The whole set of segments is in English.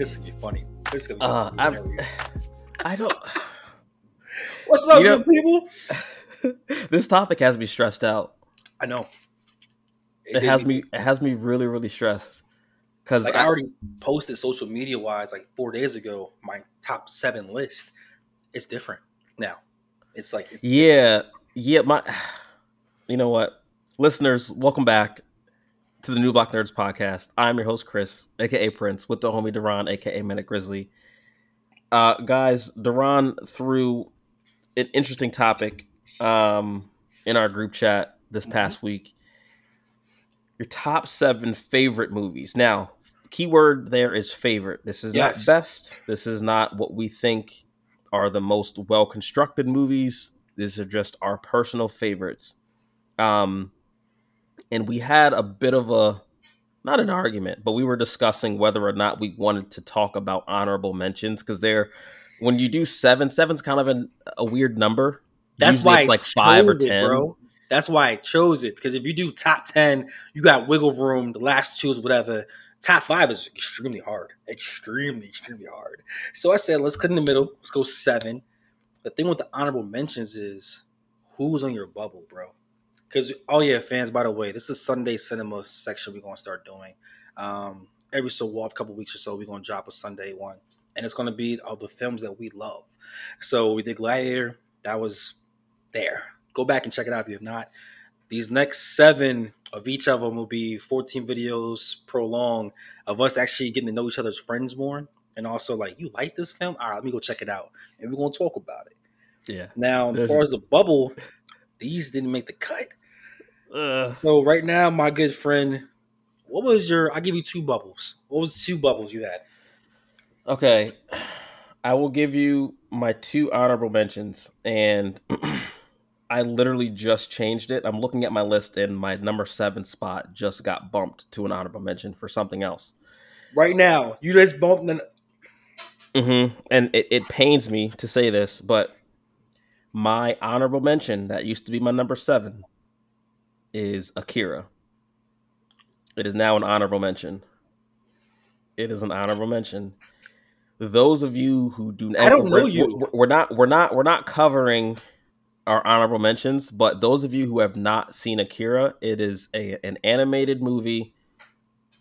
This is gonna be funny. This is gonna be Uh, I'm- I don't. What's up, You know- people? this topic has me stressed out. I know. It has me. It has me really, really stressed. Because Like I already posted social media wise like four days ago my top seven list. It's different now. It's like it's, Yeah, yeah. My, you know what, listeners, welcome back to the New Block Nerds podcast. I'm your host Chris, aka Prince, with the homie Darron, aka Manic Grizzly. Uh, guys, Darron threw an interesting topic um, in our group chat this Mhm. past week. Your top seven favorite movies. Now, keyword there is favorite. This is Yes. not best. This is not what we think are the most well constructed movies. These are just our personal favorites. Um, and we had a bit of a not an argument, but we were discussing whether or not we wanted to talk about honorable mentions because they're when you do seven, seven's kind of an, a weird number. that's Usually why it's like I five or chose it, bro. That's why I chose it because if you do top ten, you got wiggle room. The last two is whatever. Top five is extremely hard, extremely, extremely hard. So I said, let's cut in the middle. Let's go seven. The thing with the honorable mentions is who's on your bubble, bro. Because oh yeah, fans. By the way, this is Sunday cinema section. We're gonna start doing um, every so often, couple weeks or so. We're gonna drop a Sunday one, and it's gonna be all the films that we love. So we did Gladiator. That was there. Go back and check it out if you have not. These next seven of each of them will be 14 videos prolonged of us actually getting to know each other's friends more. And also, like, you like this film? All right, let me go check it out. And we're going to talk about it. Yeah. Now, as far as the bubble, these didn't make the cut. Ugh. So, right now, my good friend, what was your, I'll give you two bubbles. What was two bubbles you had? Okay. I will give you my two honorable mentions. And I literally just changed it. I'm looking at my list, and my number seven spot just got bumped to an honorable mention for something else. Right now, you just bumped Mm-hmm. And it, it pains me to say this, but my honorable mention that used to be my number seven is Akira. It is now an honorable mention. It is an honorable mention. Those of you who do not I don't know we're- you. We're, not we're not we're not covering our honorable mentions, but those of you who have not seen Akira, it is a an animated movie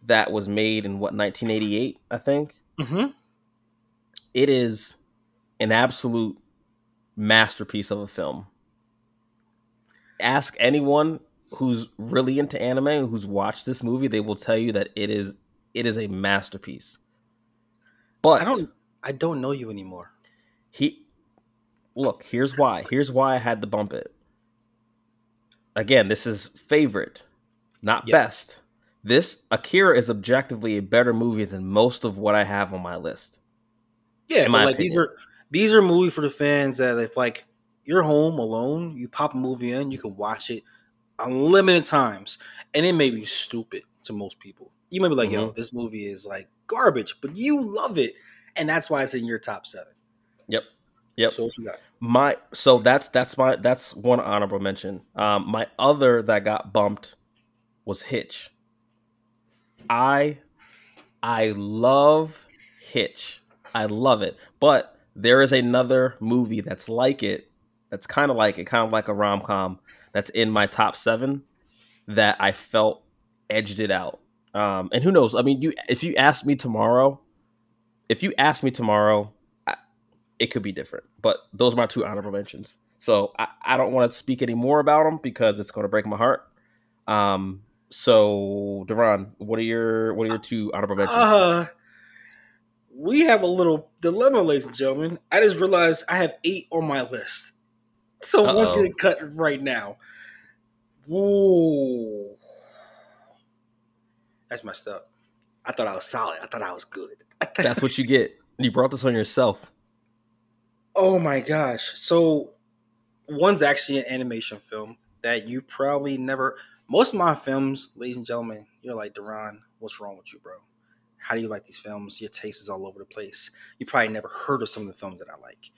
that was made in what 1988, I think Mhm. it is an absolute masterpiece of a film. Ask anyone who's really into anime who's watched this movie, they will tell you that it is it is a masterpiece. But I don't, I don't know you anymore. he look, here's why. Here's why I had to bump it. Again, this is favorite, not Yes. best. This Akira is objectively a better movie than most of what I have on my list. Yeah, but my like these are these are movies for the fans that if like you're home alone, you pop a movie in, you can watch it unlimited times, and it may be stupid to most people. You may be like, "Yo, Mm-hmm. this movie is like garbage," but you love it, and that's why it's in your top seven. Yep. Yep. So what you got? My so that's that's my that's one honorable mention. Um, my other that got bumped was Hitch. I I love Hitch. I love it. But there is another movie that's like it, that's kind of like it, kind of like a rom com that's in my top seven that I felt edged it out. Um, and who knows? I mean, you if you ask me tomorrow, if you ask me tomorrow, I, it could be different. But those are my two honorable mentions. So I, I don't want to speak any more about them because it's going to break my heart. Um, so Darron, what are your what are your two honorable mentions? Uh, we have a little dilemma, ladies and gentlemen. I just realized I have eight on my list, so one's Uh-oh. getting cut right now. Whoa, that's messed up. I thought I was solid. I thought I was good. I That's what you get. You brought this on yourself. Oh my gosh! So one's actually an animation film that you probably never. Most of my films, ladies and gentlemen, you're like Darron. What's wrong with you, bro? How do you like these films? Your taste is all over the place. You probably never heard of some of the films that I like.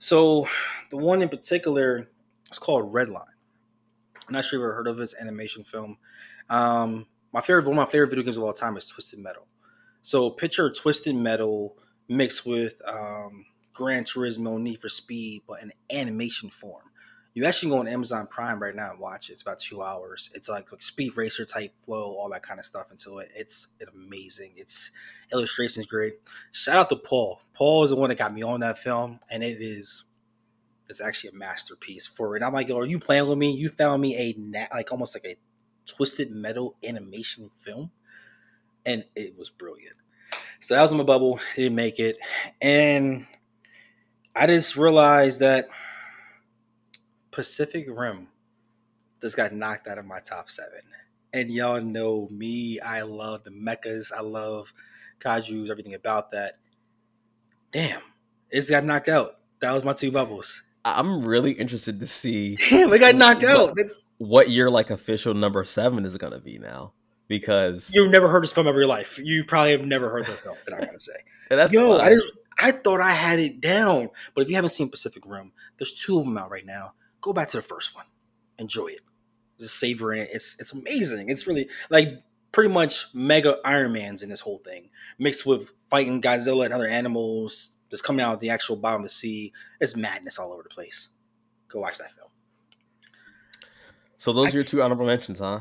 So the one in particular is called Redline. I'm not sure if you've ever heard of it. It's an animation film. Um, my favorite, one of my favorite video games of all time is Twisted Metal. So picture Twisted Metal mixed with um, Gran Turismo, Need for Speed, but in animation form. You actually go on Amazon Prime right now and watch it. It's about two hours. It's like, like speed racer type flow, all that kind of stuff into it. It's, it's amazing. It's illustrations great. Shout out to Paul. Paul is the one that got me on that film, and it is it's actually a masterpiece for it. And I'm like, are you playing with me? You found me a like almost like a twisted metal animation film, and it was brilliant. So that was my bubble. Didn't make it, and I just realized that Pacific Rim just got knocked out of my top seven. And y'all know me. I love the mechas. I love kaiju's, everything about that. Damn, it's got knocked out. That was my two bubbles. I'm really interested to see. Damn, it got knocked what, out. What your like official number seven is gonna be now? Because you've never heard this film of your life. You probably have never heard the film that I'm gonna say. Yo, fine. I just I thought I had it down, but if you haven't seen Pacific Rim, there's two of them out right now. Go back to the first one, enjoy it, just savor it. It's it's amazing. It's really like pretty much mega Iron Man's in this whole thing, mixed with fighting Godzilla and other animals, just coming out of the actual bottom of the sea. It's madness all over the place. Go watch that film. So those I are your two honorable mentions, huh?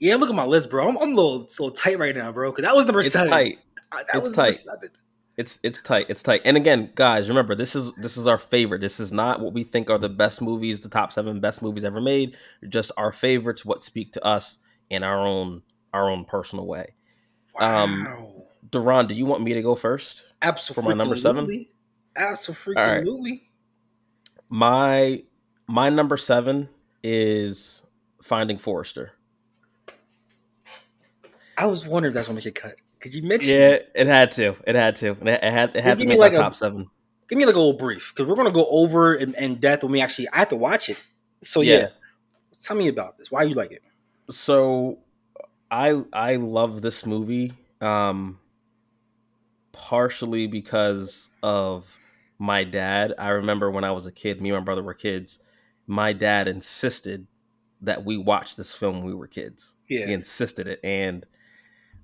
Yeah, look at my list, bro. I'm, I'm a little, a little tight right now, bro. Because that was number It's seven. tight. I- that It's was number seven. It's it's tight. It's tight. And again, guys, remember this is this is our favorite. This is not what we think are the best movies, the top seven best movies ever made. Just our favorites, what speak to us in our own our own personal way. Um, Wow. Darron, do you want me to go first? Absolutely. For my number seven? Absolutely. My my number seven is Finding Forrester. I was wondering if that's gonna make a cut. Could you mention? Yeah, it had to. It had to. It had it had, Just to give me make like my a- top seven. Give me like a little brief because we're gonna go over in, in depth when we actually. I have to watch it. So yeah. Yeah. tell me about this. Why you like it? so i i love this movie um partially because of my dad i remember when i was a kid me and my brother were kids my dad insisted that we watch this film when we were kids Yeah. he insisted it and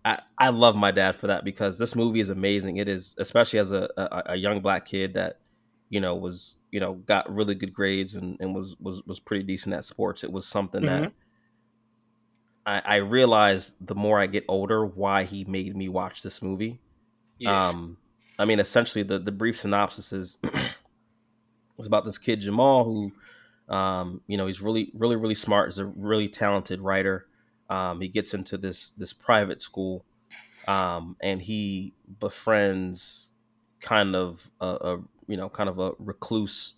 I, I love my dad for that because this movie is amazing. It is, especially as a, a, a young black kid that, you know, was, you know, got really good grades and, and was, was, was pretty decent at sports. It was something that I, I realized the more I get older why he made me watch this movie. Yeah. Um, I mean, essentially, the the brief synopsis is it's about this kid Jamal who, um, you know, he's really, really, really smart. He's a really talented writer. Um, he gets into this this private school, um, and he befriends kind of a, a you know kind of a recluse,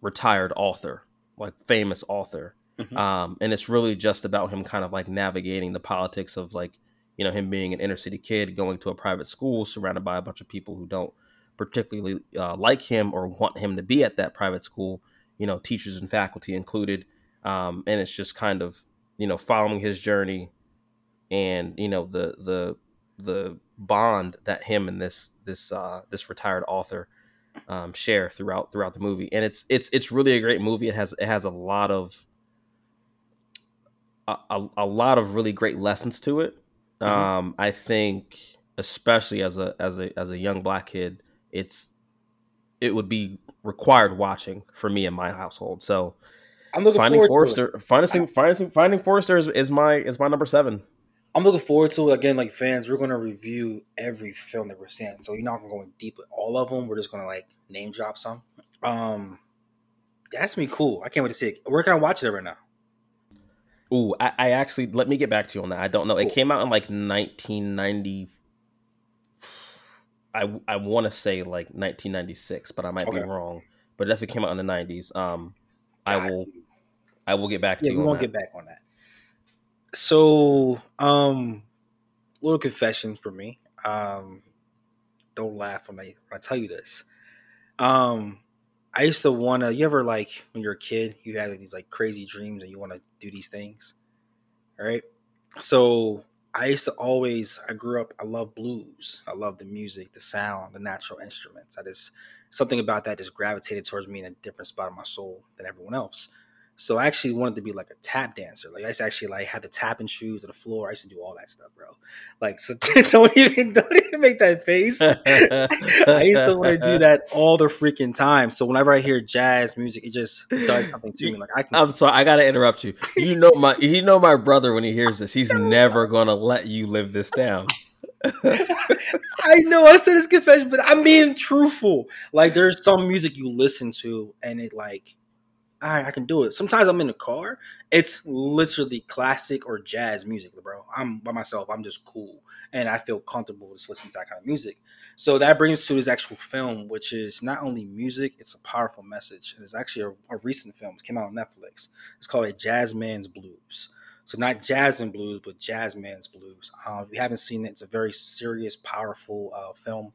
retired author, like famous author. Mhm. Um, and it's really just about him kind of like navigating the politics of like you know him being an inner city kid going to a private school surrounded by a bunch of people who don't particularly uh, like him or want him to be at that private school you know teachers and faculty included um, and it's just kind of you know following his journey and you know the the the bond that him and this this uh, this retired author um, share throughout throughout the movie and it's it's it's really a great movie it has it has a lot of a, a, lot of really great lessons to it Mhm. um, I think, especially as a as a as a young black kid, it's it would be required watching for me in my household. So I'm looking finding forward to it. Forrester, finding finding finding Forrester is, is my is my number seven. I'm looking forward to it. Again, like fans, we're gonna review every film that we're seeing. So you're not gonna go in deep with all of them. We're just gonna like name drop some. Um, that's me cool. I can't wait to see it. Where can I watch it right now? Ooh, I, I actually let me get back to you on that. I don't know. It came out in like 1990. I I want to say like 1996, but I might be wrong. But it definitely came out in the 90s. Um, I will. I will get back to Yeah, you. We won't that. get back on that. So, um, little confession for me. Um, don't laugh when I when I tell you this. Um, I used to want to. You ever like when you're a kid, you have these like crazy dreams and you want to do these things, right? So I used to always. I grew up. I love blues. I love the music, the sound, the natural instruments. I just something about that just gravitated towards me in a different spot of my soul than everyone else. So I actually wanted to be like a tap dancer. Like I used to actually like had the tapping shoes on the floor. I used to do all that stuff, bro. Like so don't even don't even make that face. I used to want to do that all the freaking time. So whenever I hear jazz music, it just does something to me. Like I can I'm sorry, I gotta interrupt you. You know my you know my brother when he hears this, he's never gonna let you live this down. I know I said it's confession, but I'm being truthful. Like there's some music you listen to and it like all right, I can do it. Sometimes I'm in the car. It's literally classic or jazz music, bro. I'm by myself. I'm just cool, and I feel comfortable just listening to that kind of music. So that brings us to this actual film, which is not only music; it's a powerful message. And it's actually a, a recent film. It came out on Netflix. It's called A Jazz Man's Blues. So not jazz and blues, but jazz man's blues. Um, if you haven't seen it, it's a very serious, powerful uh, film.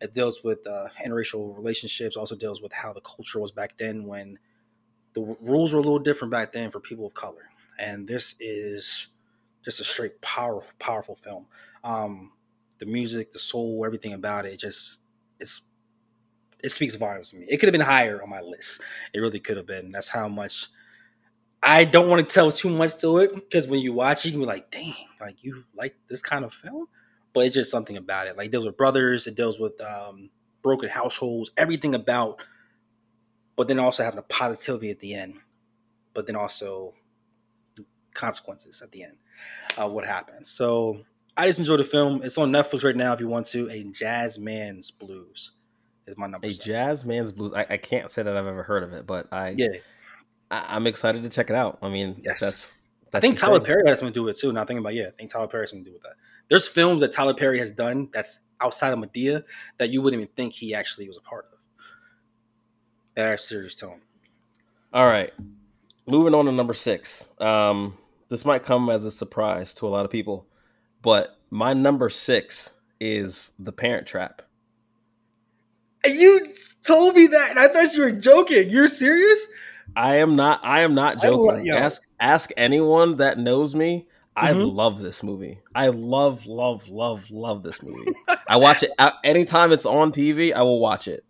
It deals with uh, interracial relationships. Also deals with how the culture was back then when the rules were a little different back then for people of color, and this is just a straight powerful, powerful film. Um, the music, the soul, everything about it, just it's it speaks volumes to me. It could have been higher on my list. It really could have been. That's how much. I don't want to tell too much to it because when you watch it, you can be like, "Dang, like you like this kind of film," but it's just something about it. Like deals with brothers, it deals with um, broken households, everything about but then also having a positivity at the end, but then also consequences at the end. Uh, what happens? So I just enjoyed the film. It's on Netflix right now. If you want to, a Jazz Man's Blues is my number. A seven. Jazz Man's Blues. I, I, can't say that I've ever heard of it, but I yeah, I, am excited to check it out. I mean, yes. that's, that's I think Tyler thing. Perry has something to do it too. Not thinking about yeah, I think Tyler Perry has something to do with that. There's films that Tyler Perry has done that's outside of Madea that you wouldn't even think he actually was a part of that serious tone. All right, moving on to number six. Um, this might come as a surprise to a lot of people, but my number six is The Parent Trap. You told me that, and I thought you were joking. You're serious? I am not. I am not joking. ask ask anyone that knows me. I mm-hmm. love this movie. I love, love, love, love this movie. I watch it anytime it's on TV. I will watch it.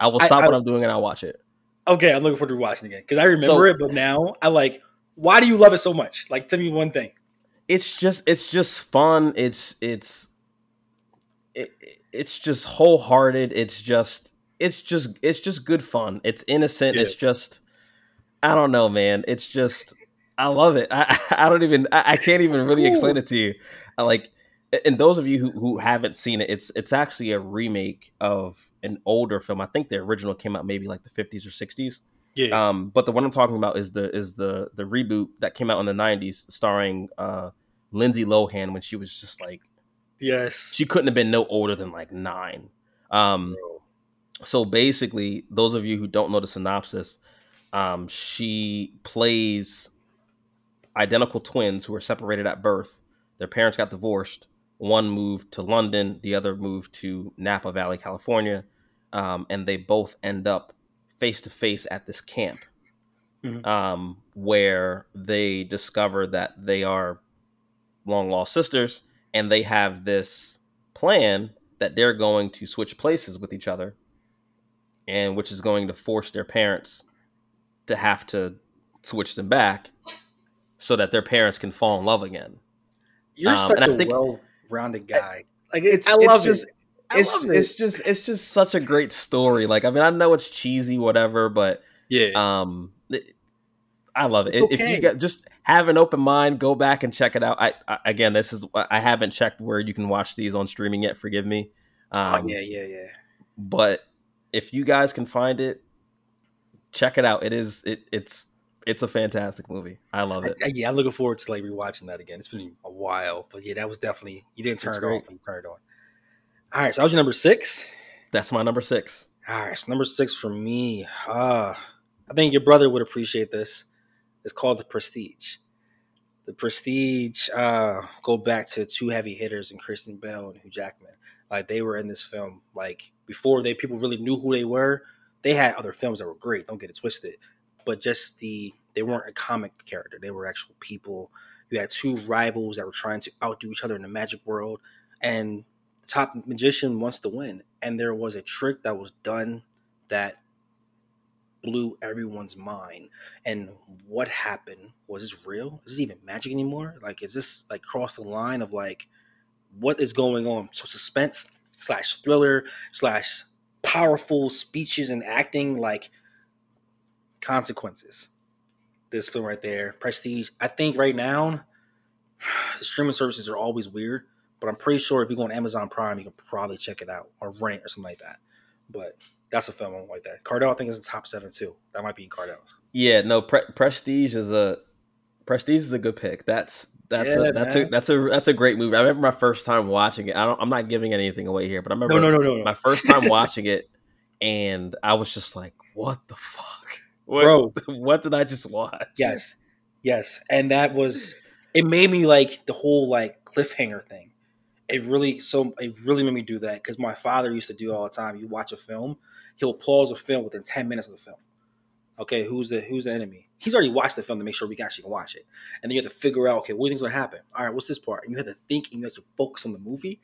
I will stop I, I, what I'm doing and I'll watch it. Okay, I'm looking forward to watching it again because I remember so, it, but now I like. Why do you love it so much? Like, tell me one thing. It's just, it's just fun. It's, it's, it, it's just wholehearted. It's just, it's just, it's just good fun. It's innocent. Yeah. It's just, I don't know, man. It's just, I love it. I, I don't even, I, I can't even really explain it to you. I like, and those of you who, who haven't seen it, it's it's actually a remake of an older film. I think the original came out maybe like the 50s or 60s. Yeah. Um, but the one I'm talking about is the is the the reboot that came out in the 90s, starring uh, Lindsay Lohan when she was just like, yes, she couldn't have been no older than like nine. Um, so basically, those of you who don't know the synopsis, um, she plays identical twins who are separated at birth. Their parents got divorced. One moved to London, the other moved to Napa Valley, California um, and they both end up face to face at this camp mm-hmm. um, where they discover that they are long lost sisters and they have this plan that they're going to switch places with each other and which is going to force their parents to have to switch them back so that their parents can fall in love again. You're um, such a think, well-rounded guy. Like it's, I love it's just, it's it. it's just it's just such a great story. Like I mean, I know it's cheesy, whatever, but yeah, um, it, I love it. Okay. If you get, just have an open mind, go back and check it out. I, I, again, this is I haven't checked where you can watch these on streaming yet. Forgive me. Oh, um, oh yeah, yeah, yeah. But if you guys can find it, check it out. It is it it's it's a fantastic movie. I love it. I, yeah, I'm looking forward to like rewatching that again. It's been a while, but yeah, that was definitely you didn't turn it's it great. off. You turned it on. All right, so that was your number six. That's my number six. All right, so number six for me. Uh, I think your brother would appreciate this. It's called The Prestige. The Prestige. Uh, go back to two heavy hitters in Christian Bale and Hugh Jackman. Like they were in this film. Like before they people really knew who they were. They had other films that were great. Don't get it twisted. But just the they weren't a comic character. They were actual people. You had two rivals that were trying to outdo each other in the magic world, and top magician wants to win. And there was a trick that was done that blew everyone's mind. And what happened? Was this real? Is this even magic anymore? Like, is this like cross the line of like what is going on? So suspense slash thriller slash powerful speeches and acting like consequences. This film right there, Prestige. I think right now the streaming services are always weird, but I'm pretty sure if you go on Amazon Prime, you can probably check it out or rent or something like that. But that's a film like that. Cardell, I think, is the top seven too. That might be in Cardell's. Yeah, no, Pre- Prestige is a Prestige is a good pick. That's that's yeah, a, that's man. a that's a that's a great movie. I remember my first time watching it. I don't. I'm not giving anything away here, but I remember no, no, no, no, my first time watching it, and I was just like, "What the fuck, what, bro? What did I just watch?" Yes, yes, and that was it. Made me like the whole like cliffhanger thing. It really so it really made me do that because my father used to do all the time. You watch a film, he'll pause a film within ten minutes of the film. Okay, who's the who's the enemy? he's already watched the film to make sure we actually can actually watch it. And then you have to figure out, okay, what do you think's gonna happen? All right, what's this part? And you have to think and you have to focus on the movie.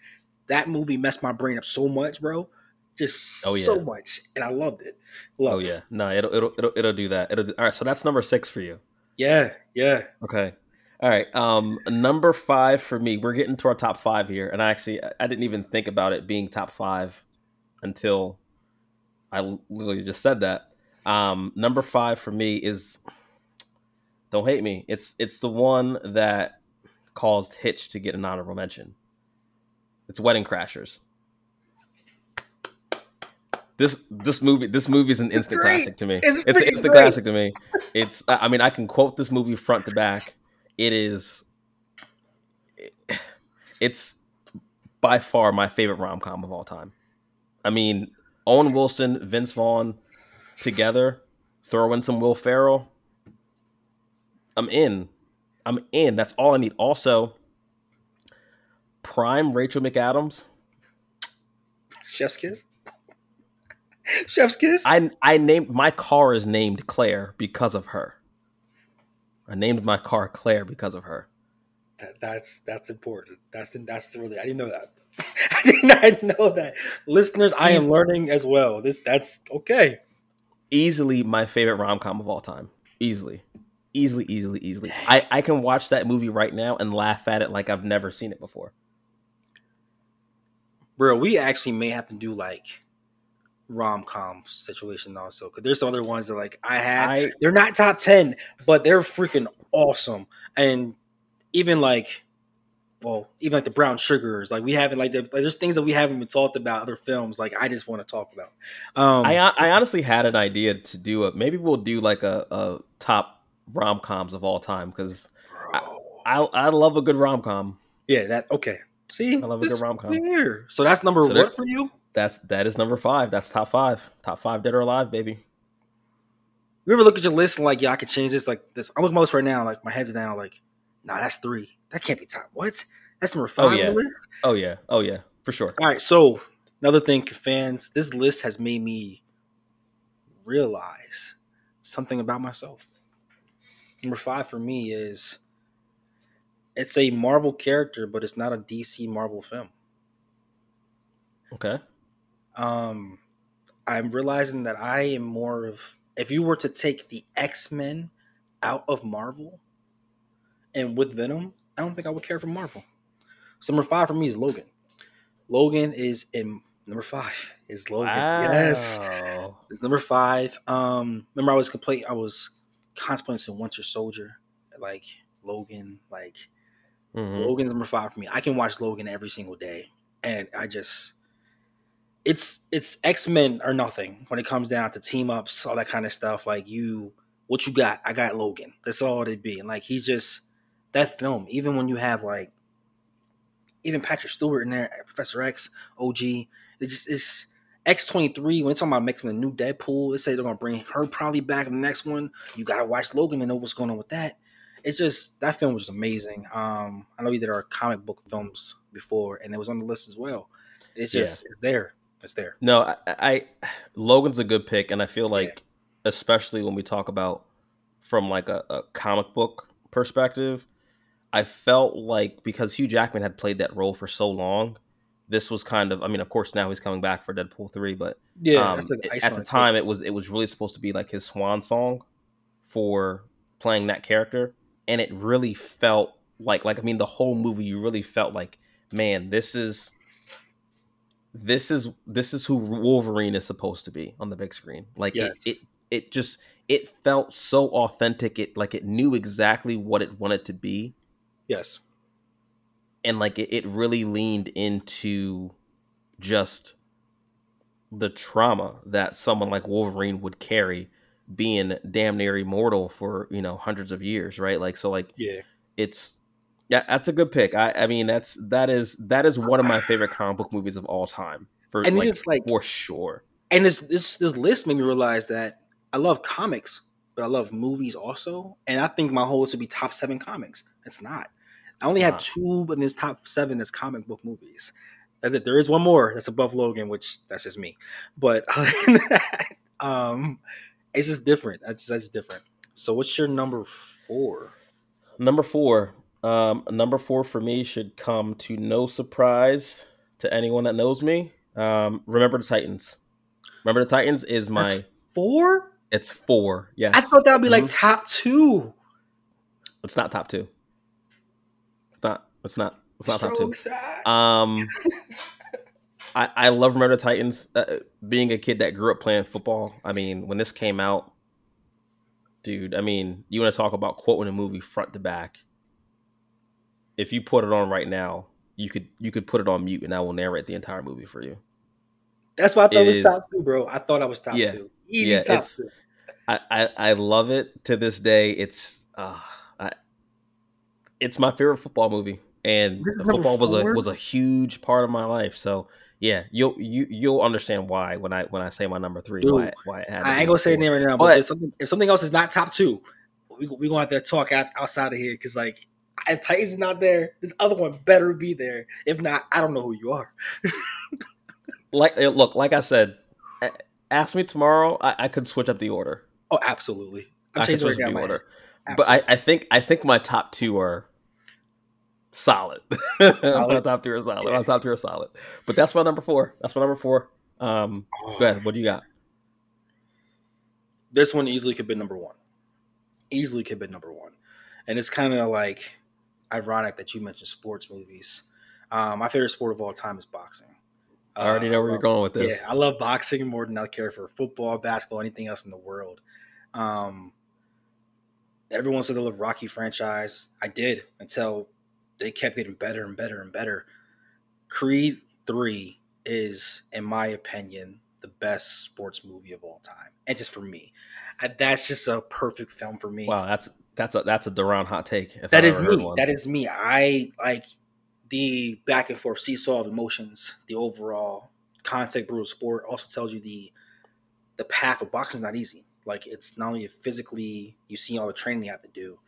That movie messed my brain up so much, bro. Just oh, yeah. so much. And I loved it. Loved oh yeah. No, it'll it'll it'll it'll do that. It'll do, all right, so that's number six for you. Yeah, yeah. Okay. All right. Um number five for me. We're getting to our top five here. And I actually I didn't even think about it being top five until I literally just said that. Um, number five for me is don't hate me. It's it's the one that caused Hitch to get an honorable mention. It's Wedding Crashers. This this movie this movie is an instant classic to me. It's, it's an instant great. classic to me. It's I mean I can quote this movie front to back. It is it's by far my favorite rom com of all time. I mean, Owen Wilson, Vince Vaughn together, throw in some Will Ferrell. I'm in. I'm in. That's all I need. Also, prime Rachel McAdams. Chef's kiss. Chef's kiss. I I named my car is named Claire because of her. I named my car Claire because of her. That, that's that's important. That's that's really I didn't know that. I did not know that. Listeners, I am learning as well. This that's okay. Easily my favorite rom com of all time. Easily easily, easily, easily. I, I can watch that movie right now and laugh at it like I've never seen it before. Bro, we actually may have to do like rom com situation also because there's some other ones that like I had. I, they're not top ten, but they're freaking awesome. And even like, well, even like the brown sugars, like we haven't like, the, like there's things that we haven't even talked about other films. Like I just want to talk about. Um, I I honestly had an idea to do it. Maybe we'll do like a, a top rom coms of all time because I, I, I love a good rom com. Yeah, that okay. See, I love a good rom com. Here. So that's number so what for you? That's that is number five. That's top five. Top five dead or alive, baby. You ever look at your list and like, yeah, I could change this like this. I'm looking at my list right now, like my head's down, like, nah, that's three. That can't be top. What? That's number five oh, yeah. Oh yeah. Oh yeah. For sure. All right. So another thing, fans, this list has made me realize something about myself number five for me is it's a Marvel character, but it's not a DC Marvel film. Okay. Um, I'm realizing that I am more of if you were to take the X Men out of Marvel and with Venom, I don't think I would care for Marvel. So number five for me is Logan. Logan is in number five is Logan. Wow. Yes, it's number five. Um, remember I was complaining. I was in Winter Soldier, like Logan, like mm-hmm. Logan's number five for me. I can watch Logan every single day, and I just it's it's X Men or nothing when it comes down to team ups, all that kind of stuff. Like you, what you got? I got Logan. That's all it'd be. And like he's just that film. Even when you have like even Patrick Stewart in there, Professor X, OG, it just it's X23, when they're talking about making the new Deadpool, they say they're gonna bring her probably back in the next one. You gotta watch Logan to know what's going on with that. It's just that film was amazing. Um, I know you did our comic book films before, and it was on the list as well. It's just yeah. it's there. It's there. No, I, I, Logan's a good pick, and I feel like yeah. especially when we talk about from like a, a comic book perspective, I felt like because Hugh Jackman had played that role for so long, this was kind of I mean, of course now he's coming back for Deadpool three, but Yeah, um, like at the time it was it was really supposed to be like his swan song for playing that character, and it really felt like like I mean the whole movie you really felt like man this is this is this is who Wolverine is supposed to be on the big screen. Like Yes. it, it it just it felt so authentic. It like it knew exactly what it wanted to be, Yes. and like it, it really leaned into just the trauma that someone like Wolverine would carry, being damn near immortal for you know hundreds of years, right? Like so, like Yeah. it's yeah, that's a good pick. I I mean that's that is that is one of my favorite comic book movies of all time for And like, it's like for sure. and this this this list made me realize that I love comics, but I love movies also. And I think my whole list would be top seven comics. It's not. I only It's have not. two in this top seven as comic book movies. That's it. There is one more that's above Logan, which that's just me. But that, um, it's just different. That's that's different. So what's your number four? Number four. Um, number four for me should come to no surprise to anyone that knows me. Um, remember the Titans. Remember the Titans is my. That's Four? it's four. Yes, I thought that would be like Mhm. top two. it's not top two. It's not. It's not. It's not top two. Um, I I love Remember the Titans. Uh, being a kid that grew up playing football, I mean, when this came out, dude. I mean, you want to talk about quoting a movie front to back? If you put it on right now, you could you could put it on mute, and I will narrate the entire movie for you. That's why I thought It it was is- top two, bro. I thought I was top Yeah. two. Easy Yeah, top two. I, I I love it to this day. It's uh, I, it's my favorite football movie, and This is number football was a was a huge part of my life. So yeah, you'll you you'll understand why when I when I say my number three. Dude, why why it I ain't gonna say name right now, but, But- if, something, if something else is not top two, we we gonna have to talk out, outside of here because like if Titans is not there, this other one better be there. If not, I don't know who you are. Like eh, look, like I said, ask me tomorrow. I, I could switch up the order. Oh, absolutely. I'm I changing switch up the order. But I, I think I think my top two are solid. my top two are solid. My top two are solid. But that's my number four. That's my number four. Um, Absolutely. go ahead. What do you got? this one easily could be number one. Easily could be number one. And it's kind of like ironic that you mentioned sports movies. Um, my favorite sport of all time is boxing. I already Uh, know where you're going with this. Yeah, I love boxing more than I care for football, basketball, anything else in the world. Um, everyone said they love Rocky franchise. I did until they kept getting better and better and better. Creed three is, in my opinion, the best sports movie of all time, and just for me, I, that's just a perfect film for me. Wow, that's that's a that's a Darron hot take. If That I've is me. one. That is me. I like the back and forth seesaw of emotions. The overall contact brutal sport also tells you the the path of boxing is not easy. Like it's not only physically you see all the training you have to do,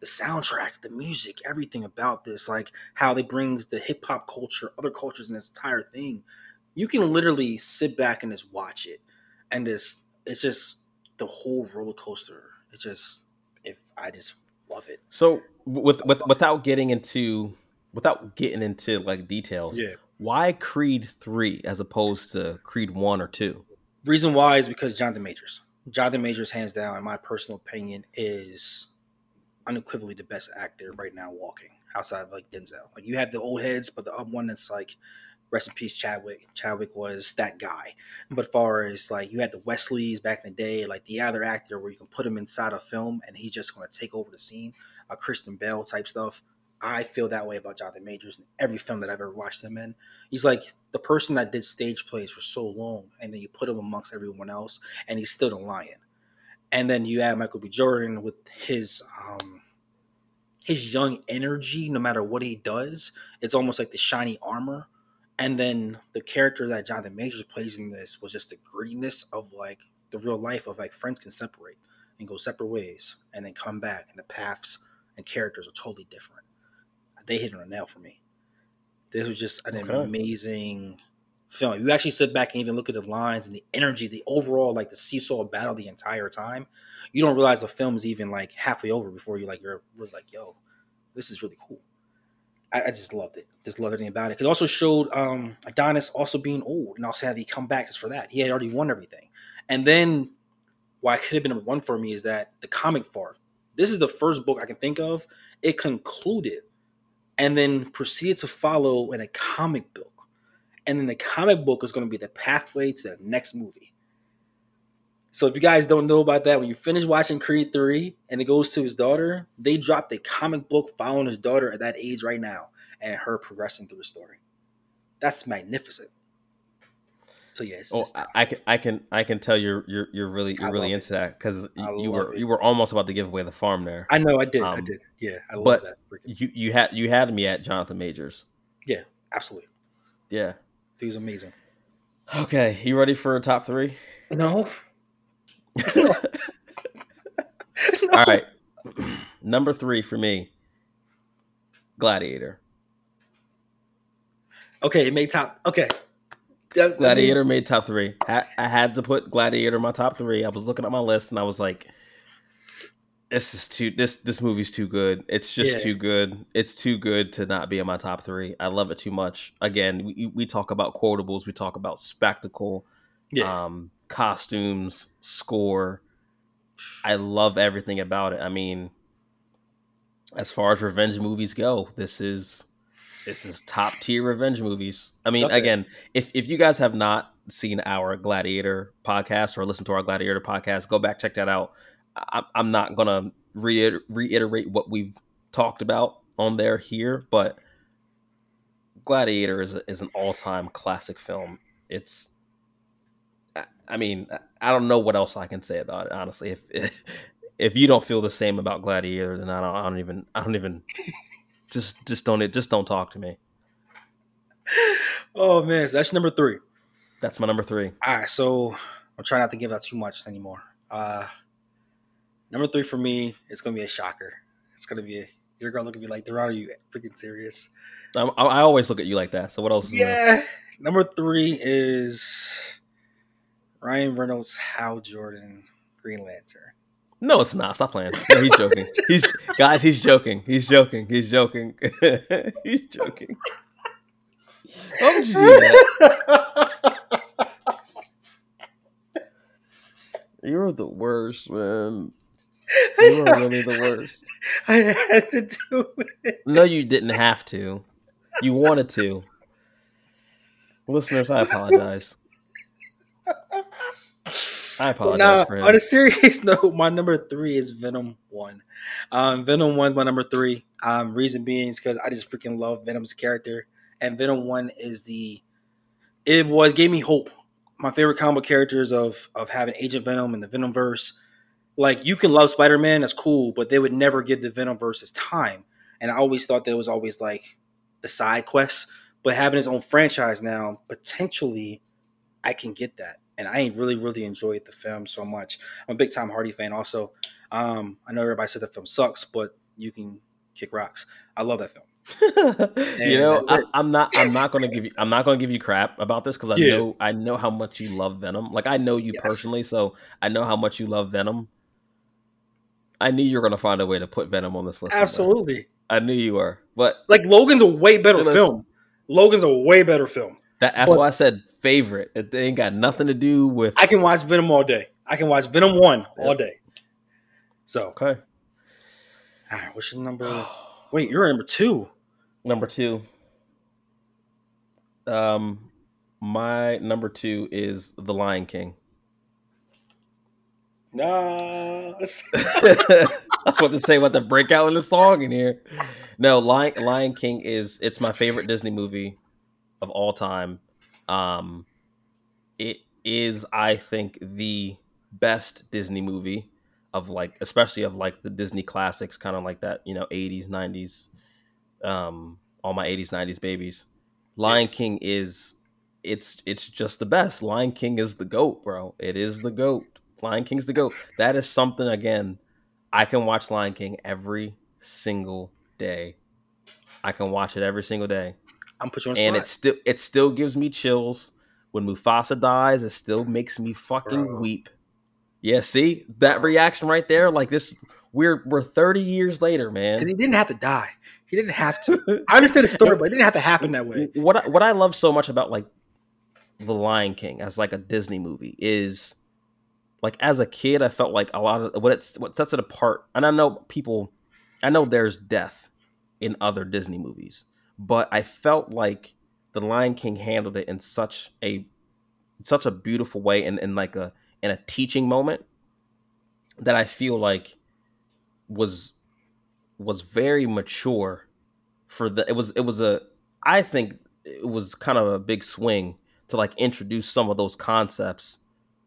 the soundtrack, the music, everything about this, like how they brings the hip hop culture, other cultures in this entire thing. You can literally sit back and just watch it, and this it's just the whole roller coaster. It just if I just love it. so with with without getting into without getting into like details. Yeah. Why Creed three as opposed to Creed one or two? Reason why is because Jonathan Majors. Jonathan Majors, hands down, in my personal opinion, is unequivocally the best actor right now walking outside of like Denzel. Like you have the old heads, but the one that's like rest in peace Chadwick. Chadwick was that guy. But far as like you had the Wesleys back in the day, like the other actor where you can put him inside a film and he's just gonna take over the scene, a Christian Bale type stuff. I feel that way about Jonathan Majors in every film that I've ever watched him in. He's like the person that did stage plays for so long, and then you put him amongst everyone else, and he's still the lion. And then you add Michael B. Jordan with his um his young energy, no matter what he does, it's almost like the shiny armor. And then the character that Jonathan Majors plays in this was just the grittiness of like the real life of like friends can separate and go separate ways and then come back, and the paths and characters are totally different. They hit on a nail for me. This was just an Okay. amazing film. You actually sit back and even look at the lines and the energy, the overall like the seesaw battle the entire time. You don't realize the film is even like halfway over before you like you're really like, yo, this is really cool. I, I just loved it. Just loved everything about it. It also showed um, Adonis also being old, and also had he come back just for that. He had already won everything, and then why it could have been number one for me is that the comic part. This is the first book I can think of. It concluded, and then proceeded to follow in a comic book, and then the comic book is going to be the pathway to the next movie. So if you guys don't know about that, when you finish watching Creed 3 and it goes to his daughter, they dropped a comic book following his daughter at that age right now and her progressing through the story. That's magnificent. So yes, oh, I, I, can I can I can tell you're you're you're really you're I really into it. that because you were it. you were almost about to give away the farm there. I know I did um, I did yeah I love but that. You you had you had me at Jonathan Majors. Yeah, absolutely. Yeah, he was amazing. Okay, you ready for a top three? No. No. All right, number three for me. Gladiator. Okay, it made top. Okay, Gladiator made top three. I, I had to put Gladiator in my top three. I was looking at my list and I was like, "This is too. This this movie's too good. It's just yeah. too good. It's too good to not be in my top three. I love it too much. Again, we we talk about quotables. We talk about spectacle, yeah. um, costumes, score. I love everything about it. I mean, as far as revenge movies go, this is this is top tier revenge movies. I mean, again, if if you guys have not seen our Gladiator podcast or listened to our Gladiator podcast, go back check that out. I, am not gonna reiter- reiterate what we've talked about on there here, but Gladiator is a, is an all time classic film. It's, I mean, I don't know what else I can say about it. Honestly, if if you don't feel the same about Gladiator, then I don't, I don't even I don't even just just don't it. just don't talk to me. Oh man, so that's number three. That's my number three. All right, so I'm trying not to give out too much anymore. Uh number three for me, it's gonna be a shocker. It's gonna be a, you're gonna look at me like, Darron, are you freaking serious? I, I always look at you like that. So what else? yeah, number three is Ryan Reynolds, Hal Jordan, Green Lantern. No, it's not. Stop playing. No, he's joking. He's guys. He's joking. He's joking. He's joking. he's joking. Why would you do that? You're the worst, man. You are really the worst. I had to do it. No, you didn't have to. You wanted to. Listeners, I apologize. I apologize. Now, on a serious note, my number three is Venom One. Um, Venom One's my number three. Um, reason being is because I just freaking love Venom's character, and Venom One is the it was gave me hope. My favorite comic characters of of having Agent Venom and the Venom verse. Like you can love Spider Man, that's cool, but they would never give the Venom verse his time. And I always thought that was always like the side quests. But having his own franchise now, potentially, I can get that and I ain't really, really enjoyed the film so much. I'm a big Tom Hardy fan, also. Um, I know everybody said the film sucks, but you can kick rocks. I love that film. you know, I, am not. I'm not going to give you. I'm not going to give you crap about this because I yeah. know. I know how much you love Venom. Like I know you yes. personally, so I know how much you love Venom. I knew you were going to find a way to put Venom on this list. Absolutely, somewhere. I knew you were. But like Logan's a way better film. Logan's a way better film. That, that's but, why I said favorite. It ain't got nothing to do with. I can watch Venom all day. I can watch Venom one all day. So okay. All right, what's your number? Wait, you're number two. Number two. Um, my number two is The Lion King. No, I want to say what the breakout in the song in here. No, Lion Lion King is it's my favorite Disney movie of all time. Um, it is, I think, the best Disney movie of like, especially of like the Disney classics, kind of like that, you know, 80s, 90s, um, all my 80s, 90s babies. Lion King is it's it's just the best. Lion King is the goat, bro. It is the goat. Lion King's the goat. That is something again. I can watch Lion King every single day. I can watch it every single day. I'm put you on and it still it still gives me chills when Mufasa dies. It still makes me fucking Bro. weep. Yeah, see that reaction right there. Like this, we're we're 30 years later, man. And he didn't have to die. He didn't have to. I understand the story, but it didn't have to happen that way. What I, what I love so much about like the Lion King as like a Disney movie is like as a kid, I felt like a lot of what it's what sets it apart. And I know people, I know there's death in other Disney movies, but I felt like the Lion King handled it in such a such a beautiful way and in like a in a teaching moment that I feel like was was very mature for the it was it was a I think it was kind of a big swing to like introduce some of those concepts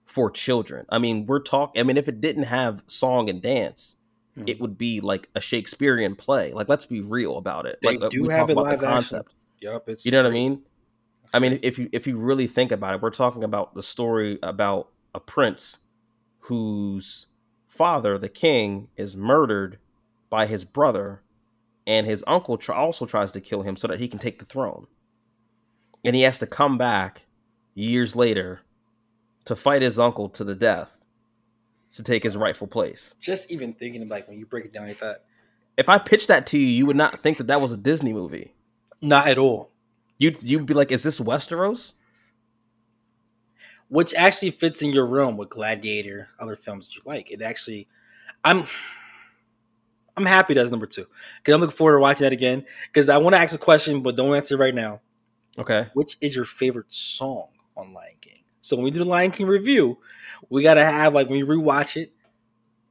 for children. I mean, we're talking I mean if it didn't have song and dance, mm. it would be like a Shakespearean play. Like let's be real about it. They like do have a live concept. Action. Yep, it's you know what I mean? I mean, if you if you really think about it, we're talking about the story about a prince whose father, the king, is murdered by his brother, and his uncle tr- also tries to kill him so that he can take the throne. And he has to come back years later to fight his uncle to the death to take his rightful place. Just even thinking of like when you break it down like that. If I pitched that to you, you would not think that that was a Disney movie. Not at all. You'd you'd be like, "Is this Westeros?" Which actually fits in your realm with Gladiator, other films that you like. It actually, I'm, I'm happy that's number two because I'm looking forward to watching that again. Because I want to ask a question, but don't answer right now. Okay. Which is your favorite song on Lion King? So when we do the Lion King review, we gotta have like when you rewatch it,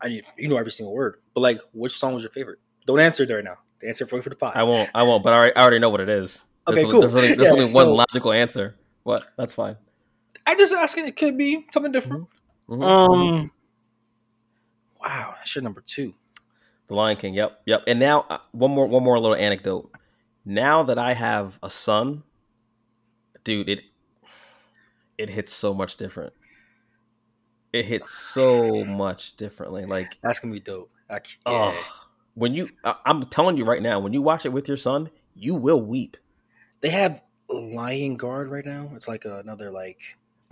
I mean, you know every single word, but like, which song was your favorite? Don't answer it right now. Answer for for the pot. I won't. I won't. But I already, I already know what it is. Okay, there's cool. Only, there's only, there's yeah, only so, one logical answer. What? That's fine. I just asking. It could be something different. Mm-hmm. Um. Wow, that's your number two. The Lion King. Yep, yep. And now uh, one more, one more little anecdote. Now that I have a son, dude, it it hits so much different. It hits so much differently. Like that's gonna be dope. I, yeah. oh, when you, I, I'm telling you right now, when you watch it with your son, you will weep. They have Lion Guard right now. It's like another like.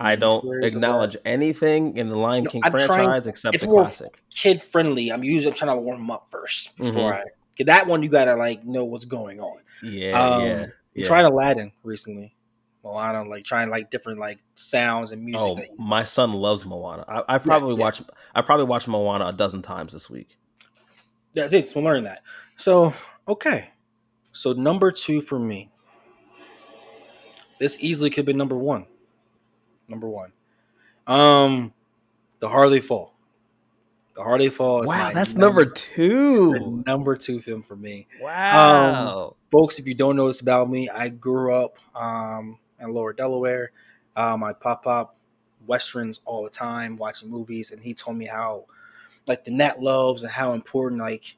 I don't acknowledge anything in the Lion no, King I'm franchise trying, except the classic. Kid friendly. I'm usually I'm trying to warm them up first before mm-hmm. I get that one. You gotta like know what's going on. Yeah, um, yeah. yeah. Tried Aladdin recently. Moana, like trying like different like sounds and music. Oh, my son loves Moana. I, I probably yeah, yeah. watch. I probably watched Moana a dozen times this week. That's it. So learn that. So okay, so number two for me. This easily could be number one. Number one. Um, the Harder They Fall. The Harder They Fall. wow, that's number, number two. number two film for me. Wow, um, folks. If you don't know this about me, I grew up um, in Lower Delaware. Um, I pop up westerns all the time, watching movies, and he told me how, like, the net loves and how important, like,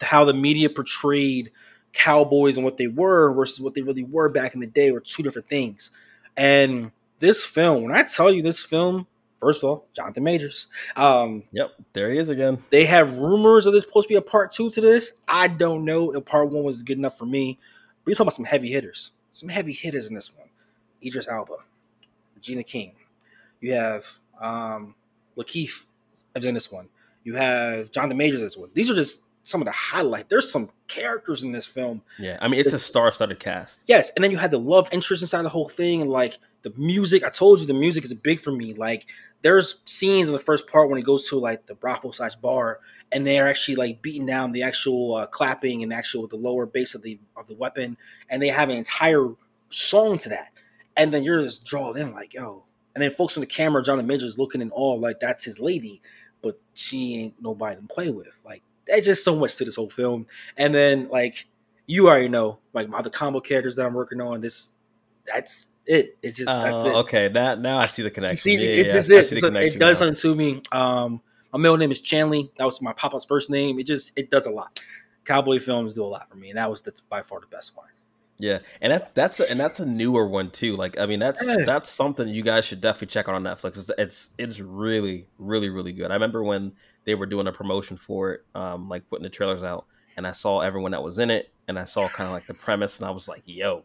how the media portrayed cowboys and what they were versus what they really were back in the day were two different things. And this film, when I tell you this film, first of all, Jonathan Majors. Um, yep, there he is again. They have rumors of this supposed to be a part two to this. I don't know if part one was good enough for me. But you're talking about some heavy hitters. Some heavy hitters in this one. Idris Elba, Regina King. You have um, Lakeith in this one. You have Jonathan Majors in this one. These are just some of the highlight. There's some characters in this film. Yeah, I mean it's a star-studded cast. Yes, and then you had the love interest inside the whole thing, and like the music. I told you the music is big for me. Like there's scenes in the first part when he goes to like the brothel slash bar, and they're actually like beating down the actual uh, clapping and actual the lower base of the of the weapon, and they have an entire song to that. And then you're just drawn in like yo. And then folks on the camera, Jonathan Majors is looking in awe like that's his lady, but she ain't nobody to play with. Like there's just so much to this whole film. And then like you already know, like my other combo characters that I'm working on, this that's it. It's just uh, that's it. Oh, okay, that now I see the connection. See, yeah, it's yeah, just it. So it does now. something to me. Um, my middle name is Chanley. That was my papa's first name. It just it does a lot. Cowboy films do a lot for me, and that was the, by far the best one. Yeah, and that, that's a, and that's a newer one too. Like, I mean, that's yeah. that's something you guys should definitely check out on Netflix. It's, it's it's really really really good. I remember when they were doing a promotion for it, um, like putting the trailers out, and I saw everyone that was in it, and I saw kind of like the premise, and I was like, "Yo,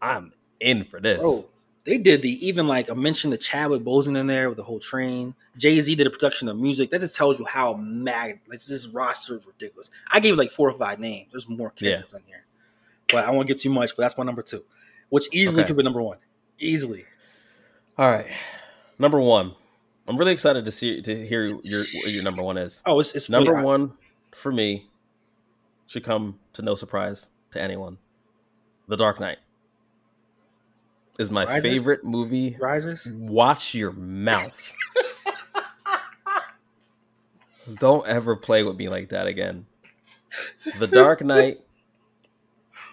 I'm in for this." Bro, they did the even like I mentioned the Chadwick Boseman in there with the whole train. Jay Z did a production of music. That just tells you how mad like this roster is ridiculous. I gave like four or five names. There's more characters yeah. in here. But I won't get too much. But that's my number two, which easily Okay. could be number one. Easily. All right, number one. I'm really excited to see to hear your what your number one is. Oh, it's it's Number really- one for me should come to no surprise to anyone. The Dark Knight is my Rises? favorite movie. rises. Watch your mouth. Don't ever play with me like that again. The Dark Knight.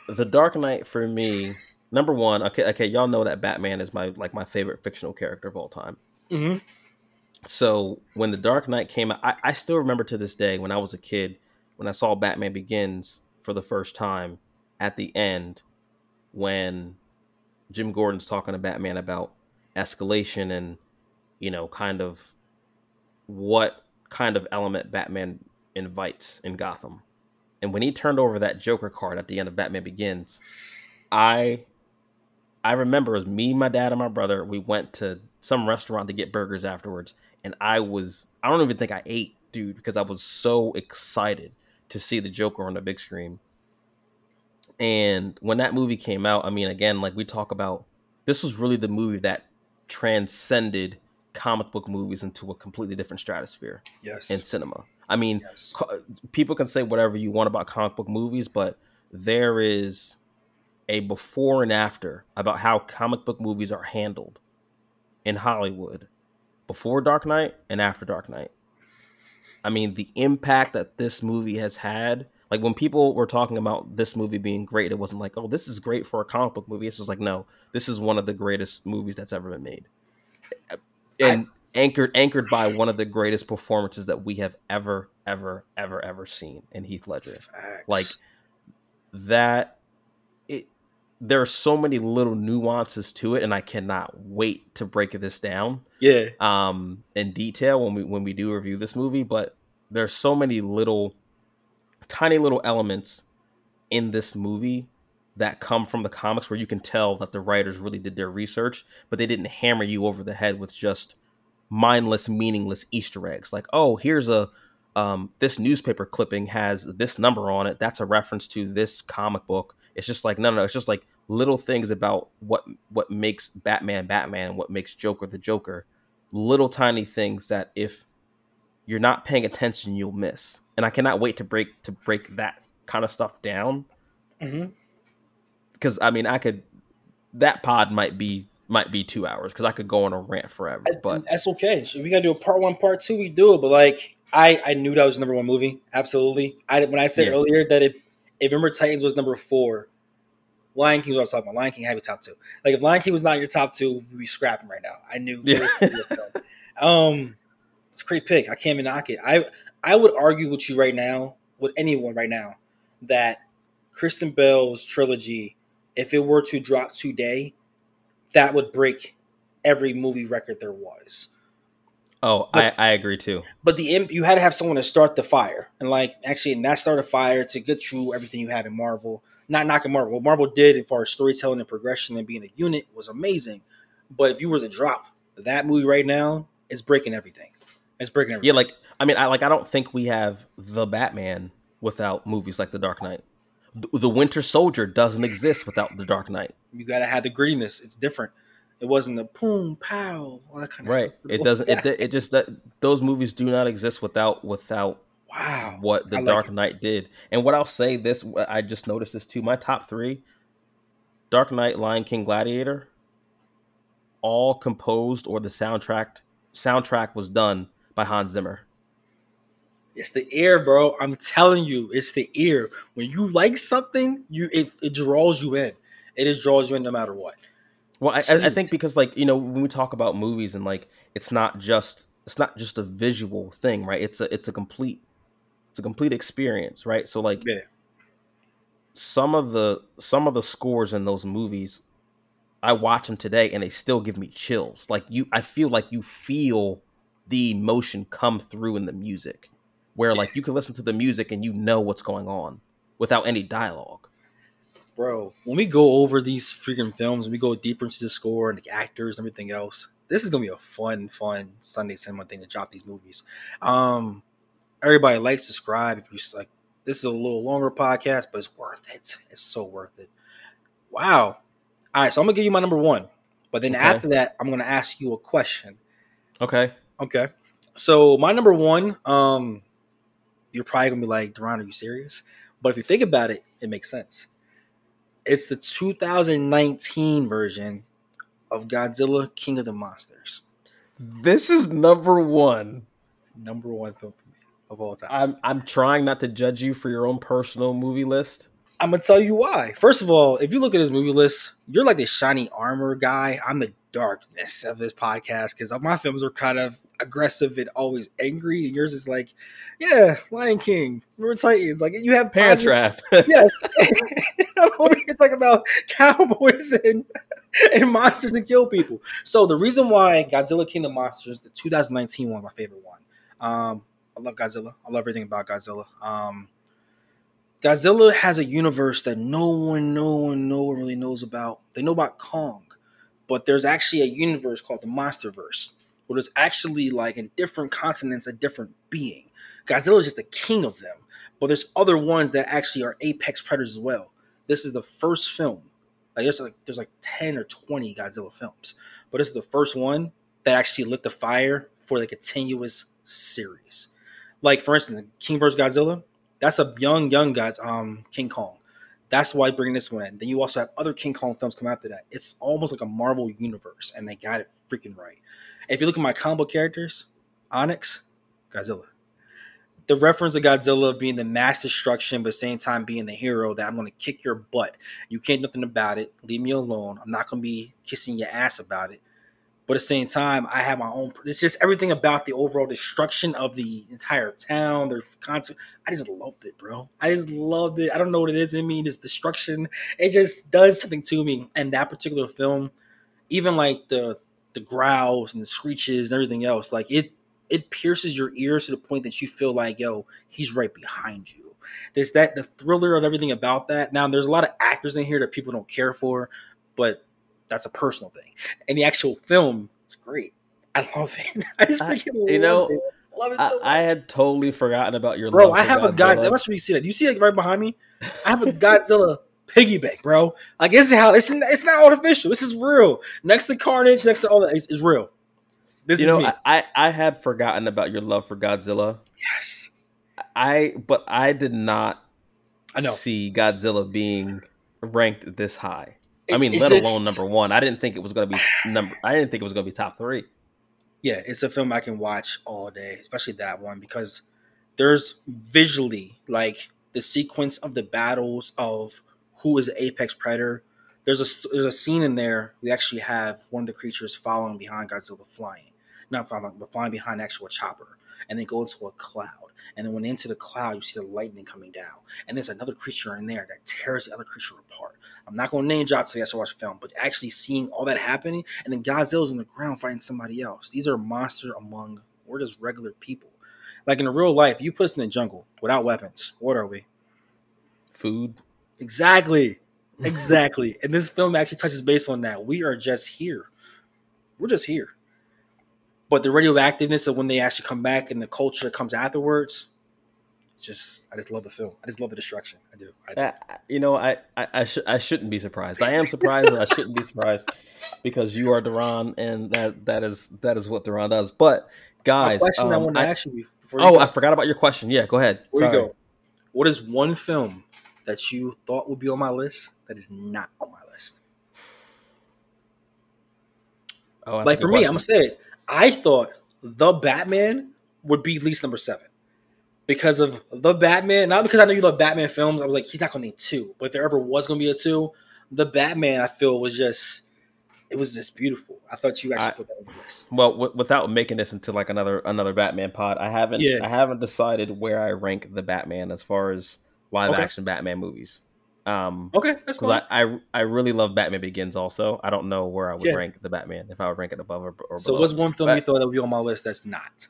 The Dark Knight for me, number one. Okay, okay, y'all know that Batman is my like my favorite fictional character of all time. hmm So when the Dark Knight came out, I, I still remember to this day when I was a kid, when I saw Batman Begins for the first time at the end, when Jim Gordon's talking to Batman about escalation and, you know, kind of what kind of element Batman invites in Gotham. And when he turned over that Joker card at the end of Batman Begins, I I remember it was me, my dad, and my brother. We went to some restaurant to get burgers afterwards, and I was I don't even think I ate, dude, because I was so excited to see the Joker on the big screen. And when that movie came out, I mean, again, like we talk about, this was really the movie that transcended comic book movies into a completely different stratosphere Yes. in cinema. I mean, yes. co- people can say whatever you want about comic book movies, but there is a before and after about how comic book movies are handled in Hollywood before Dark Knight and after Dark Knight. I mean, the impact that this movie has had, like when people were talking about this movie being great, it wasn't like, oh, this is great for a comic book movie. It's just like, no, this is one of the greatest movies that's ever been made. And anchored anchored by one of the greatest performances that we have ever, ever, ever, ever seen in Heath Ledger Facts. like that it there are so many little nuances to it and i cannot wait to break this down yeah. um in detail when we when we do review this movie but there's so many little tiny little elements in this movie that come from the comics where you can tell that the writers really did their research but they didn't hammer you over the head with just mindless meaningless easter eggs. Like oh here's a um, this newspaper clipping has this number on it. That's a reference to this comic book. It's just like no no no. It's just like little things about what what makes batman batman what makes joker the joker. Little tiny things that if you're not paying attention you'll miss. And i cannot wait to break to break that kind of stuff down. Because i mean i could that pod might be might be two hours because i could go on a rant forever but that's okay. So if we gotta do a part one, part two, we do it. But like, I I knew that was number one movie. Absolutely. I when I said Yeah. earlier that if if Remember Titans was number four, Lion King was what I was talking about. Lion King had be top two. Like if Lion King was not your top two, we'd be scrapping right now. I knew. Yeah. there was to be a film. Um, it's a great pick. I can't even knock it. I I would argue with you right now, with anyone right now, that Christian Bale's trilogy, if it were to drop today, that would break every movie record there was. oh I, I agree too But the you had to have someone to start the fire, and like actually, and that started fire to get through everything you have in Marvel. Not knocking Marvel. What Marvel did as far as storytelling and progression and being a unit was amazing. But if you were to drop that movie right now, it's breaking everything. It's breaking everything. yeah like i mean i like i don't think we have the batman without movies like the dark knight the, winter soldier doesn't exist without the dark knight You got to have the grittiness. It's different. It wasn't the boom pow all that kind of stuff. right stuff. it doesn't it, it just that those movies do not exist without without wow. what the like dark it. knight did and what i'll say this i just noticed this too my top three dark knight lion king gladiator all composed or the soundtrack soundtrack was done by hans zimmer It's the ear, bro. I'm telling you, it's the ear. When you like something, you it, it draws you in. It just draws you in no matter what. Well, I, I I think because like you know when we talk about movies and like it's not just it's not just a visual thing, right? It's a it's a complete it's a complete experience, right? So like Yeah. some of the some of the scores in those movies, I watch them today and they still give me chills. Like you, I feel like you feel the emotion come through in the music, where like you can listen to the music and you know what's going on without any dialogue. bro, when we go over these freaking films and we go deeper into the score and the actors and everything else, this is gonna be a fun, fun Sunday cinema thing to drop these movies. Um, everybody like, subscribe if you like This is a little longer podcast, but it's worth it. It's so worth it. Wow. All right, so I'm gonna give you my number one, but then Okay. after that, I'm gonna ask you a question. Okay. Okay. So my number one, um, you're probably gonna be like, Darron, are you serious? But if you think about it, it makes sense. It's the 2019 version of Godzilla King of the Monsters. This is number one. Number one film for me of all time. I'm I'm trying not to judge you for your own personal movie list. I'm gonna tell you why. First of all, if you look at his movie list, you're like the shiny armor guy. I'm the darkness of this podcast because my films are kind of aggressive and always angry, and yours is like, yeah, Lion King, River Titans. Like you have Parent Trap. Yes, I'm over here talking about cowboys and and monsters and kill people. So the reason why Godzilla King of the Monsters, the 2019 one, my favorite one. Um, I love Godzilla. I love everything about Godzilla. Um, Godzilla has a universe that no one, no one, no one really knows about. They know about Kong, but there's actually a universe called the Monsterverse, where there's actually like in different continents a different being. Godzilla is just the king of them, but there's other ones that actually are apex predators as well. This is the first film. Like there's like there's like ten or twenty Godzilla films, but this is the first one that actually lit the fire for the continuous series. Like for instance, King vs Godzilla, that's a young young guy's um King Kong. That's why bringing this one in. Then you also have other King Kong films come after that. It's almost like a Marvel universe, and they got it freaking right. If you look at my combo characters, Onyx, Godzilla. The reference of Godzilla being the mass destruction, but same time being the hero that I'm going to kick your butt. You can't do nothing about it. Leave me alone. I'm not going to be kissing your ass about it. But at the same time, I have my own. It's just everything about the overall destruction of the entire town. Their concept. I just loved it, bro. I just loved it. I don't know what it is in me. This destruction. It just does something to me. And that particular film, even like the the growls and the screeches and everything else, like it it pierces your ears to the point that you feel like, yo, he's right behind you. There's that the thriller of everything about that. Now, there's a lot of actors in here that people don't care for, but that's a personal thing. And the actual film, it's great. I love it. I just I- freaking you love know, it. I love it I, so much. I had totally forgotten about your bro, love I have a God. Godzilla. Not sure you see that. You see like right behind me? I have a Godzilla piggy bank, bro. Like this is how it's it's not artificial. This is real. Next to Carnage, next to all that, it's, it's real. This You is know, me. I, I I had forgotten about your love for Godzilla. yes, I but I did not I know. see Godzilla being ranked this high. I mean, let just- alone number one. I didn't think it was going to be number. I didn't think it was going to be top three. yeah, it's a film I can watch all day, especially that one because there's visually like the sequence of the battles of who is the apex predator. There's a there's a scene in there we actually have one of the creatures following behind Godzilla flying, not following, but flying behind actual chopper, and then go into a cloud. And then when into the cloud, you see the lightning coming down, and there's another creature in there that tears the other creature apart. I'm not going to name drop till you actually watch the film, but actually seeing all that happening, and then Godzilla's on the ground fighting somebody else. These are monsters among we're just regular people. Like in real life, you put us in the jungle without weapons. What are we? Food. Exactly. Exactly. and this film actually touches base on that. We are just here. We're just here. But the radioactiveness of when they actually come back and the culture that comes afterwards, just I just love the film. I just love the destruction. I do. I do. I, I- you know, I I, I, sh- I shouldn't be surprised. I am surprised, I shouldn't be surprised because you are Darron, and that that is that is what Darron does. But guys, question I um, want to I- ask you before you oh, go. I forgot about your question. Yeah, go ahead. Before you go, what is one film that you thought would be on my list that is not on my list? Oh, like for me, I'm gonna say it. I thought the Batman would be at least number seven because of the Batman. Not because I know you love Batman films. I was like, he's not gonna need two. But if there ever was gonna be a two, the Batman I feel was just it was just beautiful. I thought you actually I- put that on the list. Well, w- without making this into like another another Batman pod, I haven't Yeah. I haven't decided where I rank the Batman as far as live Okay. action Batman movies. Um, Okay, that's because. I, I I really love Batman Begins. Also, I don't know where I would Yeah. rank the Batman if I would rank it above or, or so below. what's one film But- you thought that would be on my list that's not?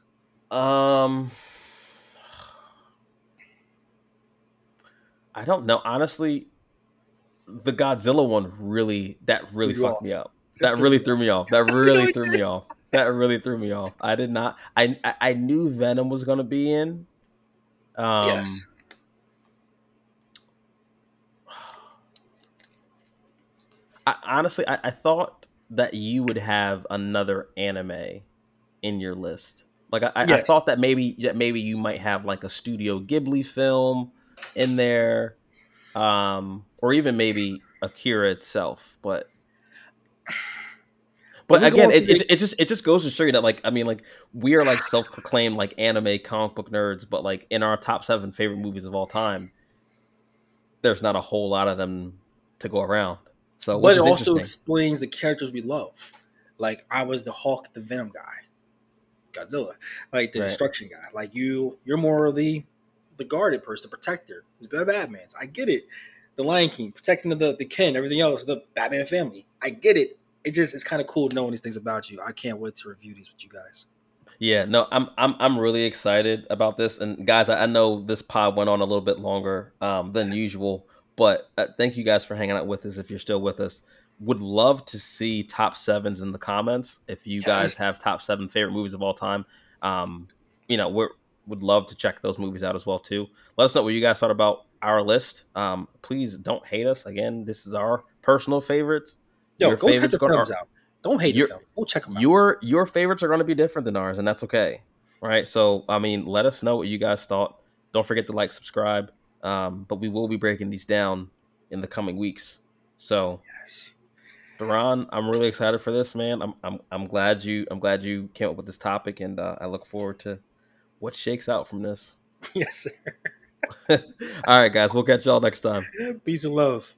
Um, I don't know. Honestly, the Godzilla one really that really you fucked off. me up. That really threw me off. That really threw me off. That really threw me off. I did not. I I, I knew Venom was gonna be in. Um, yes. I, honestly, I, I thought that you would have another anime in your list. Like I, yes. I, thought that maybe that maybe you might have like a Studio Ghibli film in there, um, or even maybe Akira itself. But but again, it, it, it, just it just goes to show you that like I mean like we are like self proclaimed like anime comic book nerds, but like in our top seven favorite movies of all time, there's not a whole lot of them to go around. So, but it also explains the characters we love. Like I was the Hulk, the Venom guy, Godzilla, like the right. Destruction guy. Like you, you're more the the guarded person, the protector, the Batman's. I get it. The Lion King, protecting the the Ken, everything else, the Batman family. I get it. It just it's kind of cool knowing these things about you. I can't wait to review these with you guys. Yeah, no, I'm I'm I'm really excited about this. And guys, I, I know this pod went on a little bit longer um, than usual, but uh, thank you guys for hanging out with us. If you're still with us, would love to see top sevens in the comments. If you yes. guys have top seven favorite movies of all time, um, you know, we would love to check those movies out as well too. Let us know what you guys thought about our list. Um, please don't hate us. Again, this is our personal favorites. Yo, your go check the films out. Don't hate your, the film. Go check them out. Your your favorites are going to be different than ours, and that's okay. Right. So, I mean, let us know what you guys thought. Don't forget to like, subscribe. Um, but we will be breaking these down in the coming weeks. So, yes. Darron, I'm really excited for this, man. I'm I'm I'm glad you I'm glad you came up with this topic, and uh, I look forward to what shakes out from this. Yes, sir. all right, guys. We'll catch y'all next time. Peace and love.